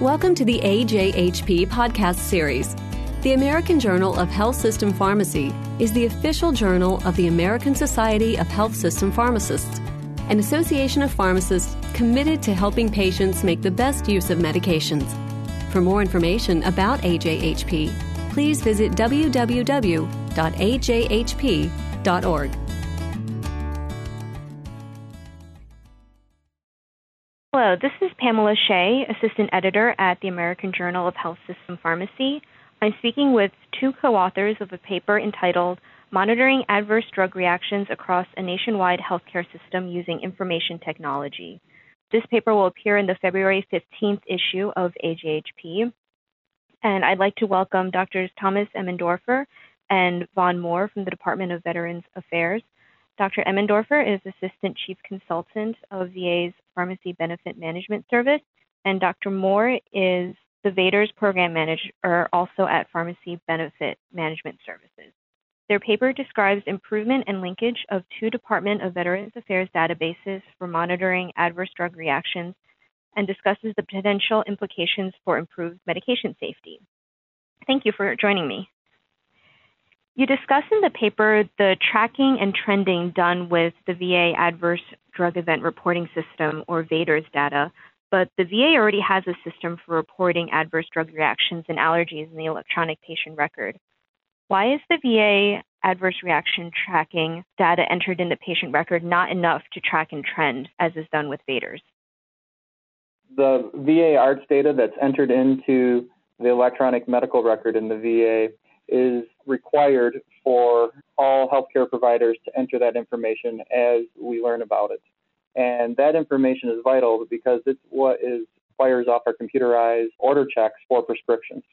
Welcome to the AJHP podcast series. The American Journal of Health System Pharmacy is the official journal of the American Society of Health System Pharmacists, an association of pharmacists committed to helping patients make the best use of medications. For more information about AJHP, please visit www.ajhp.org. Hello, this is Pamela Shea, Assistant Editor at the American Journal of Health System Pharmacy. I'm speaking with two co authors of a paper entitled Monitoring Adverse Drug Reactions Across a Nationwide Healthcare System Using Information Technology. This paper will appear in the February 15th issue of AJHP. And I'd like to welcome Drs. Thomas Emmendorfer and Vaughn Moore from the Department of Veterans Affairs. Dr. Emmendorfer is Assistant Chief Consultant of VA's Pharmacy Benefit Management Service, and Dr. Moore is the VADERS Program Manager also at Pharmacy Benefit Management Services. Their paper describes improvement and linkage of two Department of Veterans Affairs databases for monitoring adverse drug reactions and discusses the potential implications for improved medication safety. Thank you for joining me. You discuss in the paper the tracking and trending done with the VA Adverse Drug Event Reporting System, or VADERS data, but the VA already has a system for reporting adverse drug reactions and allergies in the electronic patient record. Why is the VA adverse reaction tracking data entered in the patient record not enough to track and trend as is done with VADERS? The VA ARTS data that's entered into the electronic medical record in the VA is required for all healthcare providers to enter that information as we learn about it. And that information is vital because it's what is fires off our computerized order checks for prescriptions.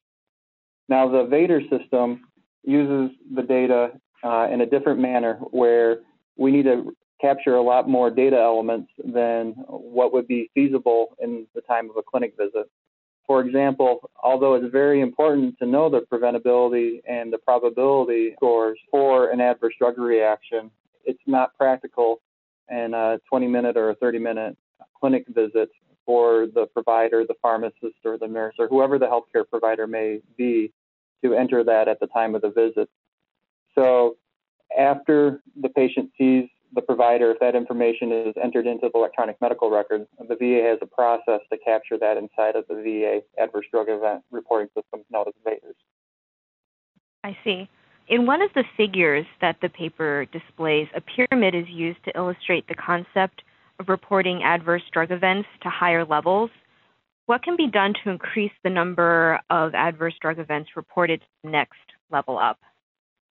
Now, the VADER system uses the data uh, in a different manner where we need to capture a lot more data elements than what would be feasible in the time of a clinic visit. For example, although it's very important to know the preventability and the probability scores for an adverse drug reaction, it's not practical in a 20 minute or a 30 minute clinic visit for the provider, the pharmacist, or the nurse, or whoever the healthcare provider may be to enter that at the time of the visit. So after the patient sees the provider, if that information is entered into the electronic medical record, the VA has a process to capture that inside of the VA adverse drug event reporting system known as VADERS. I see. In one of the figures that the paper displays, a pyramid is used to illustrate the concept of reporting adverse drug events to higher levels. What can be done to increase the number of adverse drug events reported to the next level up?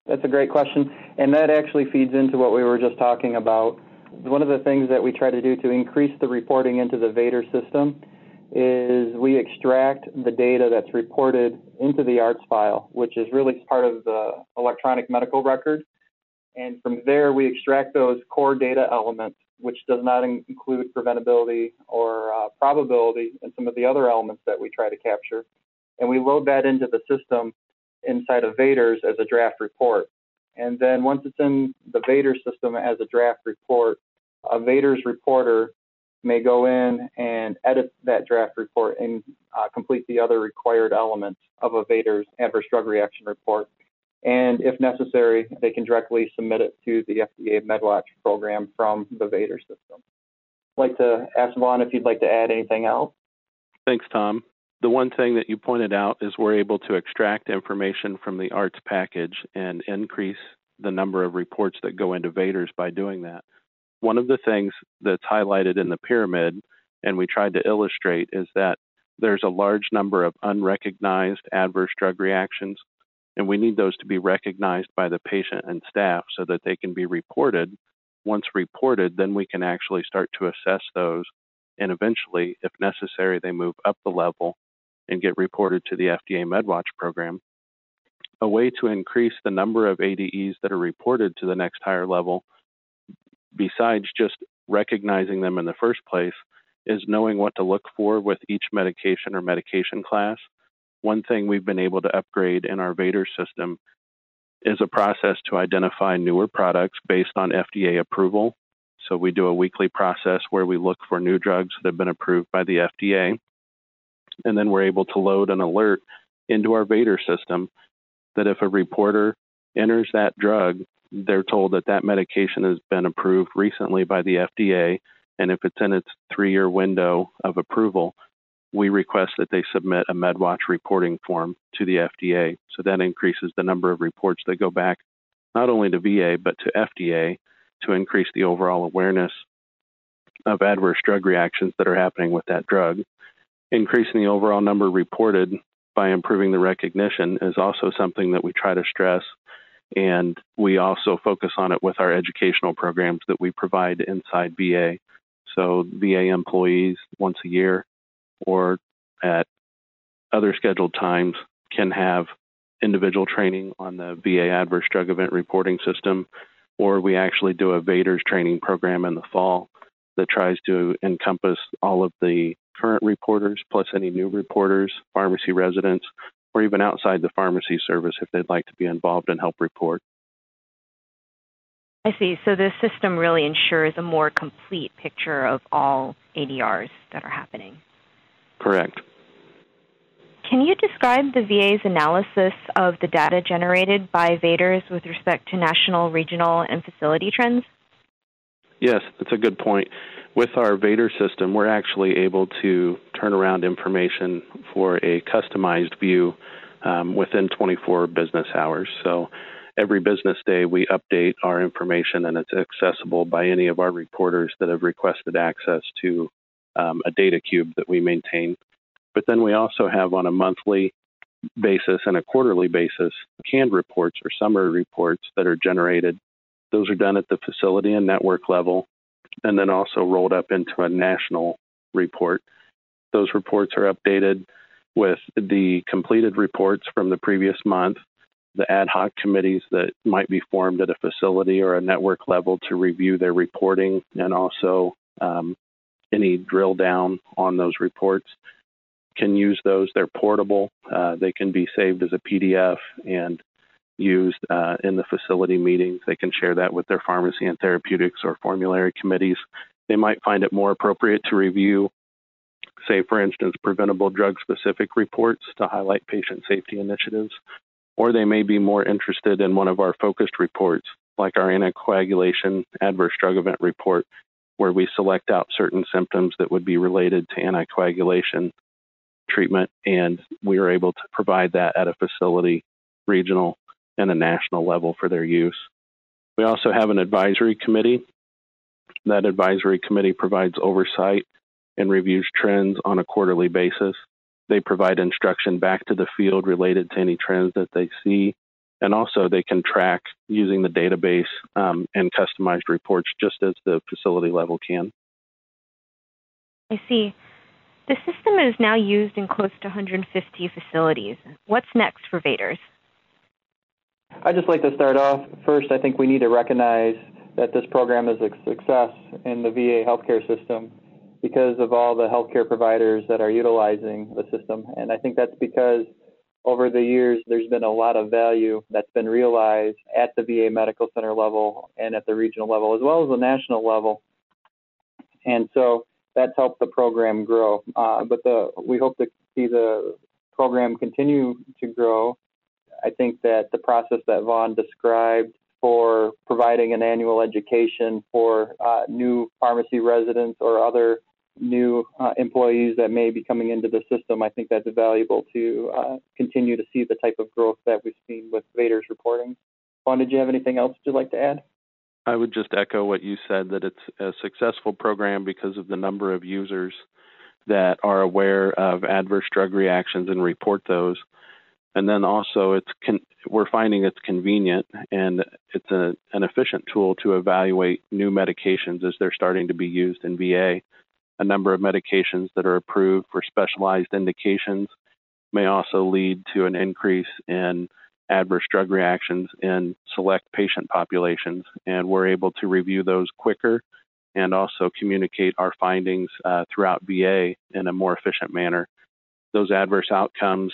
That's a great question. And that actually feeds into what we were just talking about. One of the things that we try to do to increase the reporting into the VADER system is we extract the data that's reported into the ARTS file, which is really part of the electronic medical record. And from there, we extract those core data elements, which does not include preventability or uh, probability and some of the other elements that we try to capture. And we load that into the system inside of VADERS as a draft report. And then once it's in the Vader system as a draft report, a VADERS reporter may go in and edit that draft report and uh, complete the other required elements of a VADERS adverse drug reaction report. And if necessary, they can directly submit it to the FDA MedWatch program from the Vader system. I'd like to ask Vaughn if you'd like to add anything else. Thanks, Tom the one thing that you pointed out is we're able to extract information from the ARTS package and increase the number of reports that go into VADERS by doing that. One of the things that's highlighted in the pyramid, and we tried to illustrate, is that there's a large number of unrecognized adverse drug reactions, and we need those to be recognized by the patient and staff so that they can be reported. Once reported, then we can actually start to assess those, and eventually, if necessary, they move up the level and get reported to the FDA MedWatch program. A way to increase the number of ADEs that are reported to the next higher level, besides just recognizing them in the first place, is knowing what to look for with each medication or medication class. One thing we've been able to upgrade in our VADER system is a process to identify newer products based on FDA approval. So we do a weekly process where we look for new drugs that have been approved by the FDA And then we're able to load an alert into our Vader system that if a reporter enters that drug, they're told that that medication has been approved recently by the FDA. And if it's in its three year window of approval, we request that they submit a MedWatch reporting form to the FDA. So that increases the number of reports that go back not only to VA, but to FDA to increase the overall awareness of adverse drug reactions that are happening with that drug. Increasing the overall number reported by improving the recognition is also something that we try to stress. And we also focus on it with our educational programs that we provide inside VA. So, VA employees once a year or at other scheduled times can have individual training on the VA adverse drug event reporting system, or we actually do a VADERS training program in the fall that tries to encompass all of the current reporters plus any new reporters, pharmacy residents, or even outside the pharmacy service if they'd like to be involved and help report. I see. So the system really ensures a more complete picture of all ADRs that are happening. Correct. Can you describe the VA's analysis of the data generated by VADERS with respect to national, regional, and facility trends? Yes, that's a good point. With our VADER system, we're actually able to turn around information for a customized view um, within 24 business hours. So every business day, we update our information and it's accessible by any of our reporters that have requested access to um, a data cube that we maintain. But then we also have on a monthly basis and a quarterly basis canned reports or summary reports that are generated. Those are done at the facility and network level and then also rolled up into a national report. Those reports are updated with the completed reports from the previous month, the ad hoc committees that might be formed at a facility or a network level to review their reporting and also um, any drill down on those reports can use those. They're portable. Uh, they can be saved as a PDF and used uh, in the facility meetings. They can share that with their pharmacy and therapeutics or formulary committees. They might find it more appropriate to review, say, for instance, preventable drug specific reports to highlight patient safety initiatives. Or they may be more interested in one of our focused reports, like our anticoagulation adverse drug event report, where we select out certain symptoms that would be related to anticoagulation treatment, and we are able to provide that at a facility, regional, and a national level for their use. We also have an advisory committee. That advisory committee provides oversight and reviews trends on a quarterly basis. They provide instruction back to the field related to any trends that they see, and also they can track using the database um, and customized reports just as the facility level can. I see. The system is now used in close to 150 facilities. What's next for VADERS? I'd just like to start off. First, I think we need to recognize that this program is a success in the VA healthcare system because of all the healthcare providers that are utilizing the system. And I think that's because over the years, there's been a lot of value that's been realized at the VA Medical Center level and at the regional level, as well as the national level. And so that's helped the program grow. Uh, but the, we hope to see the program continue to grow. I think that the process that Vaughn described for providing an annual education for uh, new pharmacy residents or other new uh, employees that may be coming into the system, I think that's valuable to uh, continue to see the type of growth that we've seen with VADERS reporting. Vaughn, did you have anything else you'd like to add? I would just echo what you said that it's a successful program because of the number of users that are aware of adverse drug reactions and report those. And then also, it's con- we're finding it's convenient and it's a, an efficient tool to evaluate new medications as they're starting to be used in VA. A number of medications that are approved for specialized indications may also lead to an increase in adverse drug reactions in select patient populations, and we're able to review those quicker and also communicate our findings uh, throughout VA in a more efficient manner. Those adverse outcomes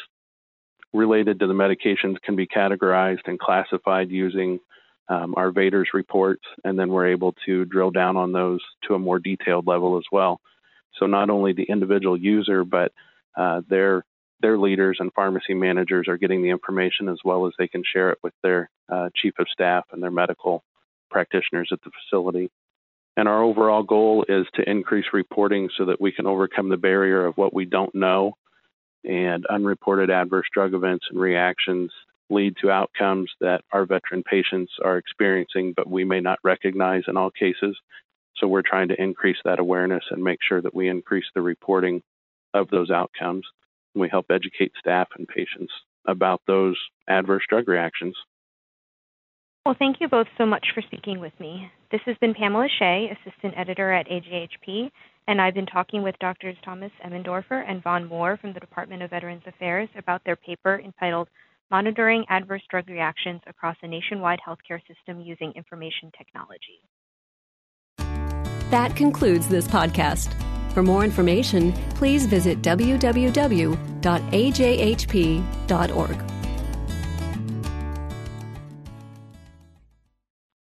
related to the medications can be categorized and classified using um, our VADERS reports, and then we're able to drill down on those to a more detailed level as well. So not only the individual user, but uh, their their leaders and pharmacy managers are getting the information as well as they can share it with their uh, chief of staff and their medical practitioners at the facility. And our overall goal is to increase reporting so that we can overcome the barrier of what we don't know and unreported adverse drug events and reactions lead to outcomes that our veteran patients are experiencing, but we may not recognize in all cases. So we're trying to increase that awareness and make sure that we increase the reporting of those outcomes. We help educate staff and patients about those adverse drug reactions. Well, thank you both so much for speaking with me. This has been Pamela Shea, Assistant Editor at AJHP, and I've been talking with Drs. Thomas Emmendorfer and Vaughn Moore from the Department of Veterans Affairs about their paper entitled Monitoring Adverse Drug Reactions Across a Nationwide Healthcare System Using Information Technology. That concludes this podcast. For more information, please visit www.ajhp.org.